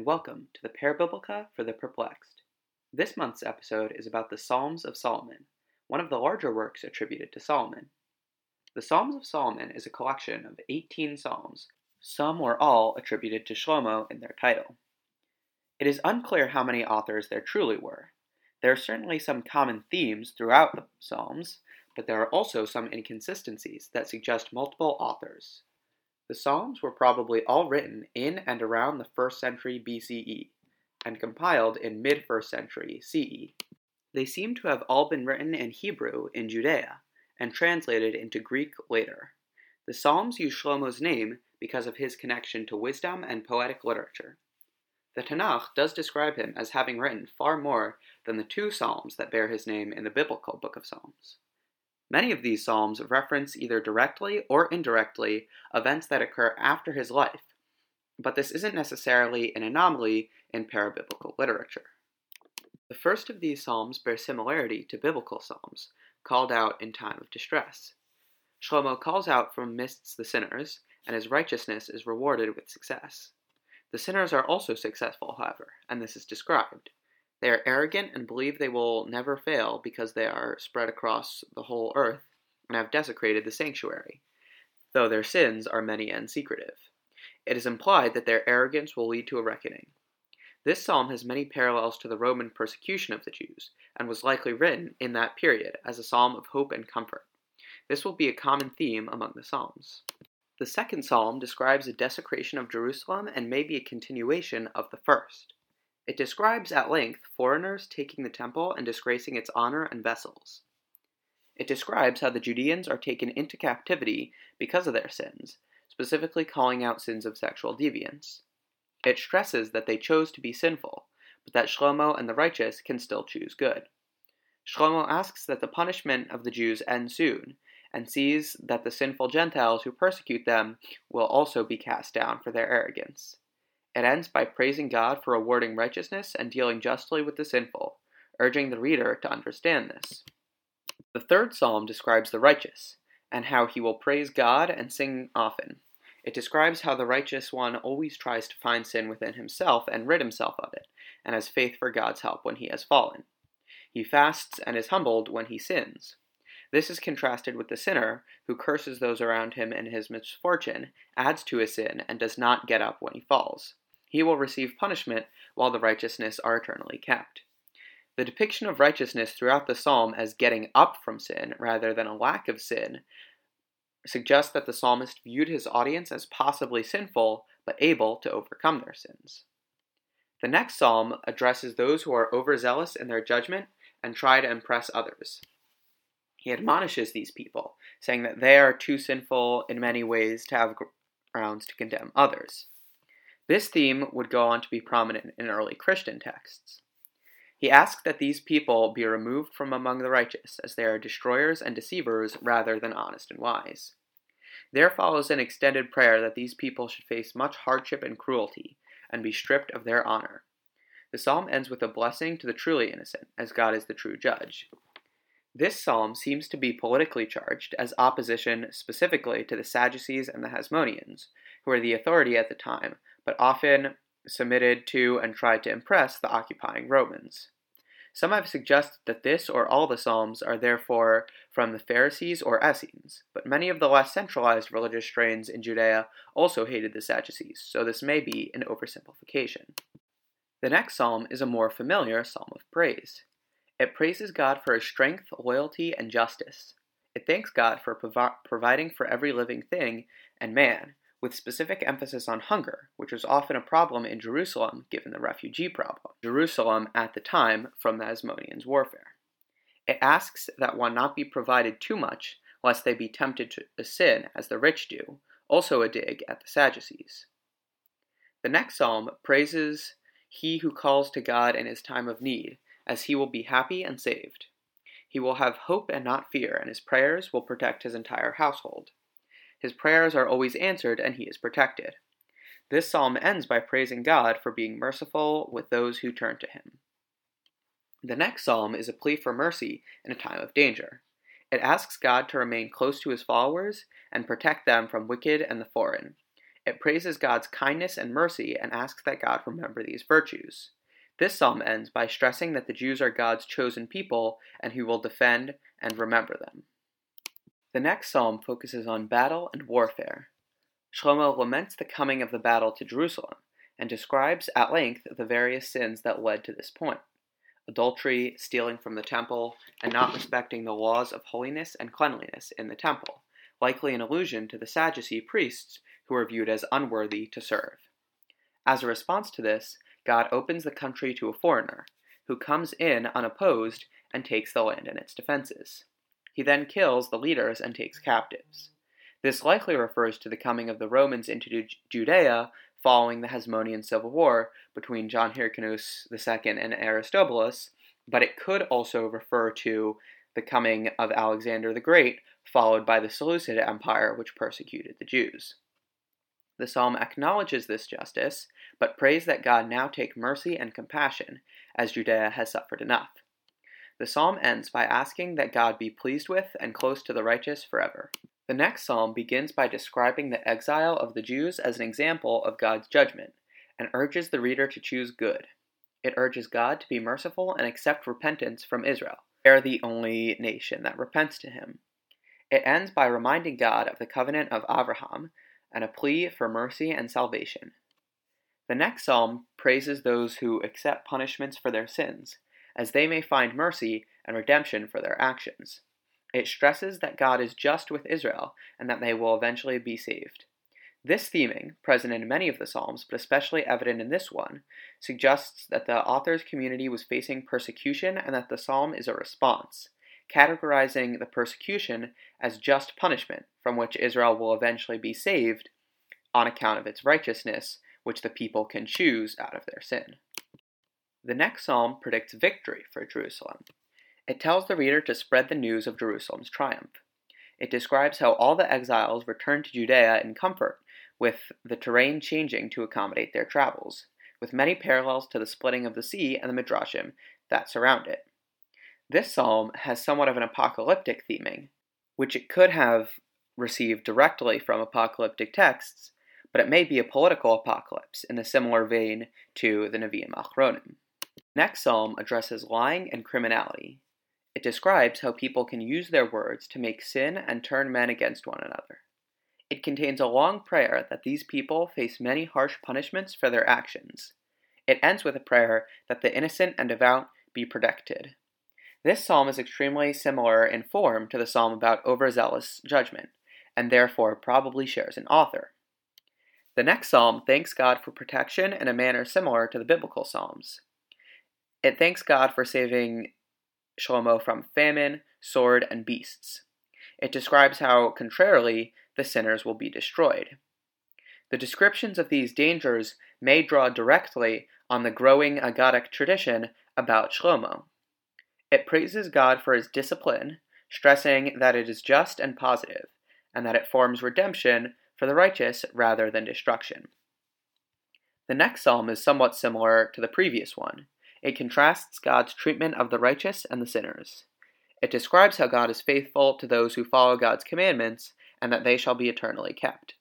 and welcome to the Parabiblica for the Perplexed. This month's episode is about the Psalms of Solomon, one of the larger works attributed to Solomon. The Psalms of Solomon is a collection of 18 psalms, some or all attributed to Shlomo in their title. It is unclear how many authors there truly were. There are certainly some common themes throughout the Psalms, but there are also some inconsistencies that suggest multiple authors. The Psalms were probably all written in and around the 1st century BCE, and compiled in mid 1st century CE. They seem to have all been written in Hebrew in Judea, and translated into Greek later. The Psalms use Shlomo's name because of his connection to wisdom and poetic literature. The Tanakh does describe him as having written far more than the two Psalms that bear his name in the biblical Book of Psalms. Many of these psalms reference either directly or indirectly events that occur after his life, but this isn't necessarily an anomaly in parabiblical literature. The first of these psalms bears similarity to biblical psalms, called out in time of distress. Shlomo calls out from amidst the sinners, and his righteousness is rewarded with success. The sinners are also successful, however, and this is described. They are arrogant and believe they will never fail because they are spread across the whole earth and have desecrated the sanctuary, though their sins are many and secretive. It is implied that their arrogance will lead to a reckoning. This psalm has many parallels to the Roman persecution of the Jews, and was likely written in that period as a psalm of hope and comfort. This will be a common theme among the psalms. The second psalm describes a desecration of Jerusalem and may be a continuation of the first. It describes at length foreigners taking the temple and disgracing its honor and vessels. It describes how the Judeans are taken into captivity because of their sins, specifically calling out sins of sexual deviance. It stresses that they chose to be sinful, but that Shlomo and the righteous can still choose good. Shlomo asks that the punishment of the Jews end soon, and sees that the sinful Gentiles who persecute them will also be cast down for their arrogance. It ends by praising God for awarding righteousness and dealing justly with the sinful, urging the reader to understand this. The third psalm describes the righteous, and how he will praise God and sing often. It describes how the righteous one always tries to find sin within himself and rid himself of it, and has faith for God's help when he has fallen. He fasts and is humbled when he sins. This is contrasted with the sinner, who curses those around him in his misfortune, adds to his sin, and does not get up when he falls he will receive punishment while the righteousness are eternally kept. The depiction of righteousness throughout the psalm as getting up from sin rather than a lack of sin suggests that the psalmist viewed his audience as possibly sinful but able to overcome their sins. The next psalm addresses those who are overzealous in their judgment and try to impress others. He admonishes these people, saying that they are too sinful in many ways to have grounds to condemn others. This theme would go on to be prominent in early Christian texts. He asks that these people be removed from among the righteous, as they are destroyers and deceivers rather than honest and wise. There follows an extended prayer that these people should face much hardship and cruelty, and be stripped of their honor. The psalm ends with a blessing to the truly innocent, as God is the true judge. This psalm seems to be politically charged as opposition specifically to the Sadducees and the Hasmoneans, who were the authority at the time, but often submitted to and tried to impress the occupying Romans. Some have suggested that this or all the Psalms are therefore from the Pharisees or Essenes, but many of the less centralized religious strains in Judea also hated the Sadducees, so this may be an oversimplification. The next psalm is a more familiar psalm of praise. It praises God for his strength, loyalty, and justice. It thanks God for provi- providing for every living thing and man, with specific emphasis on hunger, which was often a problem in Jerusalem given the refugee problem. Jerusalem at the time from the Hasmoneans' warfare. It asks that one not be provided too much, lest they be tempted to sin as the rich do, also a dig at the Sadducees. The next psalm praises he who calls to God in his time of need, as he will be happy and saved. He will have hope and not fear, and his prayers will protect his entire household. His prayers are always answered, and he is protected. This psalm ends by praising God for being merciful with those who turn to him. The next psalm is a plea for mercy in a time of danger. It asks God to remain close to his followers and protect them from wicked and the foreign. It praises God's kindness and mercy and asks that God remember these virtues. This psalm ends by stressing that the Jews are God's chosen people and he will defend and remember them. The next psalm focuses on battle and warfare. Shlomo laments the coming of the battle to Jerusalem and describes at length the various sins that led to this point adultery, stealing from the temple, and not respecting the laws of holiness and cleanliness in the temple, likely an allusion to the Sadducee priests who were viewed as unworthy to serve. As a response to this, God opens the country to a foreigner, who comes in unopposed and takes the land and its defenses. He then kills the leaders and takes captives. This likely refers to the coming of the Romans into Judea following the Hasmonean Civil War between John Hyrcanus II and Aristobulus, but it could also refer to the coming of Alexander the Great, followed by the Seleucid Empire, which persecuted the Jews. The psalm acknowledges this justice, but prays that God now take mercy and compassion, as Judea has suffered enough. The psalm ends by asking that God be pleased with and close to the righteous forever. The next psalm begins by describing the exile of the Jews as an example of God's judgment, and urges the reader to choose good. It urges God to be merciful and accept repentance from Israel. They are the only nation that repents to him. It ends by reminding God of the covenant of Abraham and a plea for mercy and salvation. The next psalm praises those who accept punishments for their sins, as they may find mercy and redemption for their actions. It stresses that God is just with Israel and that they will eventually be saved. This theming, present in many of the Psalms, but especially evident in this one, suggests that the author's community was facing persecution and that the psalm is a response, categorizing the persecution as just punishment from which Israel will eventually be saved on account of its righteousness, which the people can choose out of their sin. The next psalm predicts victory for Jerusalem. It tells the reader to spread the news of Jerusalem's triumph. It describes how all the exiles returned to Judea in comfort, with the terrain changing to accommodate their travels, with many parallels to the splitting of the sea and the midrashim that surround it. This psalm has somewhat of an apocalyptic theming, which it could have received directly from apocalyptic texts, but it may be a political apocalypse in a similar vein to the Nevi'im Achronim. Next psalm addresses lying and criminality, it describes how people can use their words to make sin and turn men against one another. It contains a long prayer that these people face many harsh punishments for their actions. It ends with a prayer that the innocent and devout be protected. This psalm is extremely similar in form to the psalm about overzealous judgment, and therefore probably shares an author. The next psalm thanks God for protection in a manner similar to the biblical psalms. It thanks God for saving Shlomo from famine, sword, and beasts. It describes how, contrarily, the sinners will be destroyed. The descriptions of these dangers may draw directly on the growing Agadic tradition about Shlomo. It praises God for his discipline, stressing that it is just and positive, and that it forms redemption for the righteous rather than destruction. The next psalm is somewhat similar to the previous one. It contrasts God's treatment of the righteous and the sinners. It describes how God is faithful to those who follow God's commandments and that they shall be eternally kept.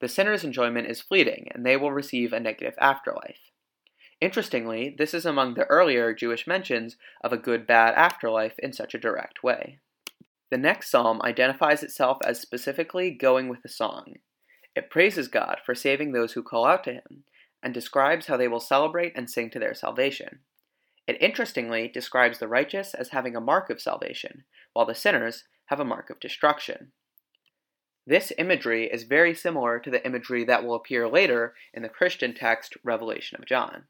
The sinner's enjoyment is fleeting, and they will receive a negative afterlife. Interestingly, this is among the earlier Jewish mentions of a good bad afterlife in such a direct way. The next psalm identifies itself as specifically going with the song. It praises God for saving those who call out to Him, and describes how they will celebrate and sing to their salvation. It interestingly describes the righteous as having a mark of salvation, while the sinners have a mark of destruction. This imagery is very similar to the imagery that will appear later in the Christian text Revelation of John.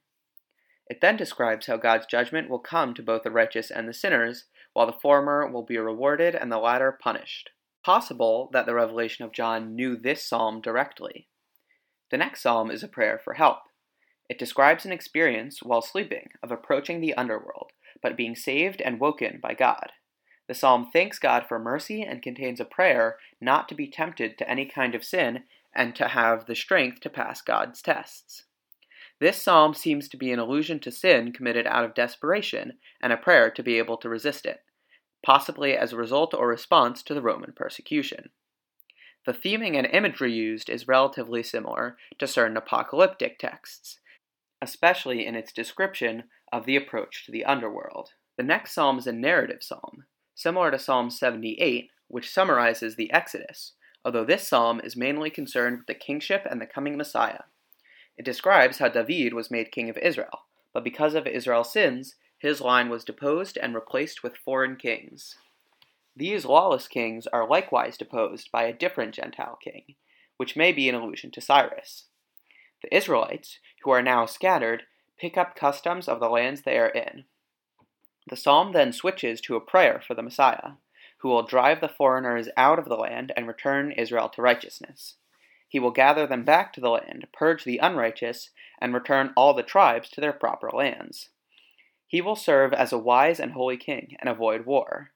It then describes how God's judgment will come to both the righteous and the sinners, while the former will be rewarded and the latter punished. Possible that the Revelation of John knew this psalm directly. The next psalm is a prayer for help. It describes an experience while sleeping of approaching the underworld, but being saved and woken by God. The psalm thanks God for mercy and contains a prayer not to be tempted to any kind of sin and to have the strength to pass God's tests. This psalm seems to be an allusion to sin committed out of desperation and a prayer to be able to resist it, possibly as a result or response to the Roman persecution. The theming and imagery used is relatively similar to certain apocalyptic texts, especially in its description of the approach to the underworld. The next psalm is a narrative psalm, similar to Psalm 78, which summarizes the Exodus, although this psalm is mainly concerned with the kingship and the coming Messiah. It describes how David was made king of Israel, but because of Israel's sins, his line was deposed and replaced with foreign kings. These lawless kings are likewise deposed by a different Gentile king, which may be an allusion to Cyrus. The Israelites, who are now scattered, pick up customs of the lands they are in. The psalm then switches to a prayer for the Messiah, who will drive the foreigners out of the land and return Israel to righteousness. He will gather them back to the land, purge the unrighteous, and return all the tribes to their proper lands. He will serve as a wise and holy king and avoid war.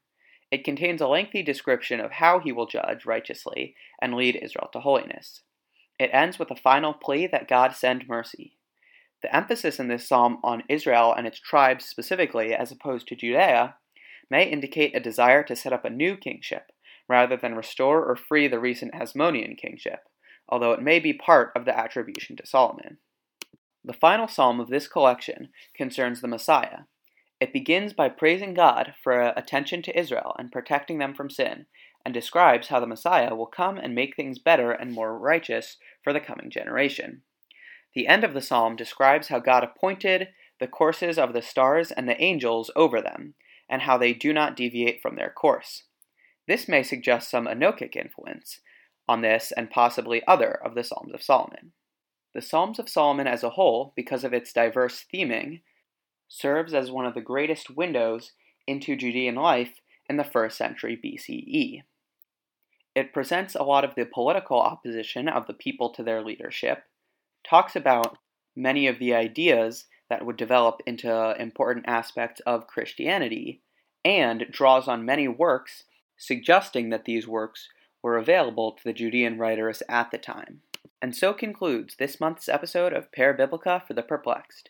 It contains a lengthy description of how he will judge righteously and lead Israel to holiness. It ends with a final plea that God send mercy. The emphasis in this psalm on Israel and its tribes specifically, as opposed to Judea, may indicate a desire to set up a new kingship, rather than restore or free the recent Hasmonean kingship, although it may be part of the attribution to Solomon. The final psalm of this collection concerns the Messiah, it begins by praising God for uh, attention to Israel and protecting them from sin, and describes how the Messiah will come and make things better and more righteous for the coming generation. The end of the psalm describes how God appointed the courses of the stars and the angels over them, and how they do not deviate from their course. This may suggest some Enochic influence on this and possibly other of the Psalms of Solomon. The Psalms of Solomon as a whole, because of its diverse theming, serves as one of the greatest windows into Judean life in the first century BCE. It presents a lot of the political opposition of the people to their leadership, talks about many of the ideas that would develop into important aspects of Christianity, and draws on many works suggesting that these works were available to the Judean writers at the time. And so concludes this month's episode of Parabiblica for the Perplexed.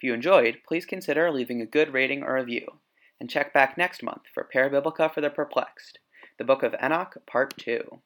If you enjoyed, please consider leaving a good rating or review, and check back next month for Parabiblica for the Perplexed, the Book of Enoch, Part 2.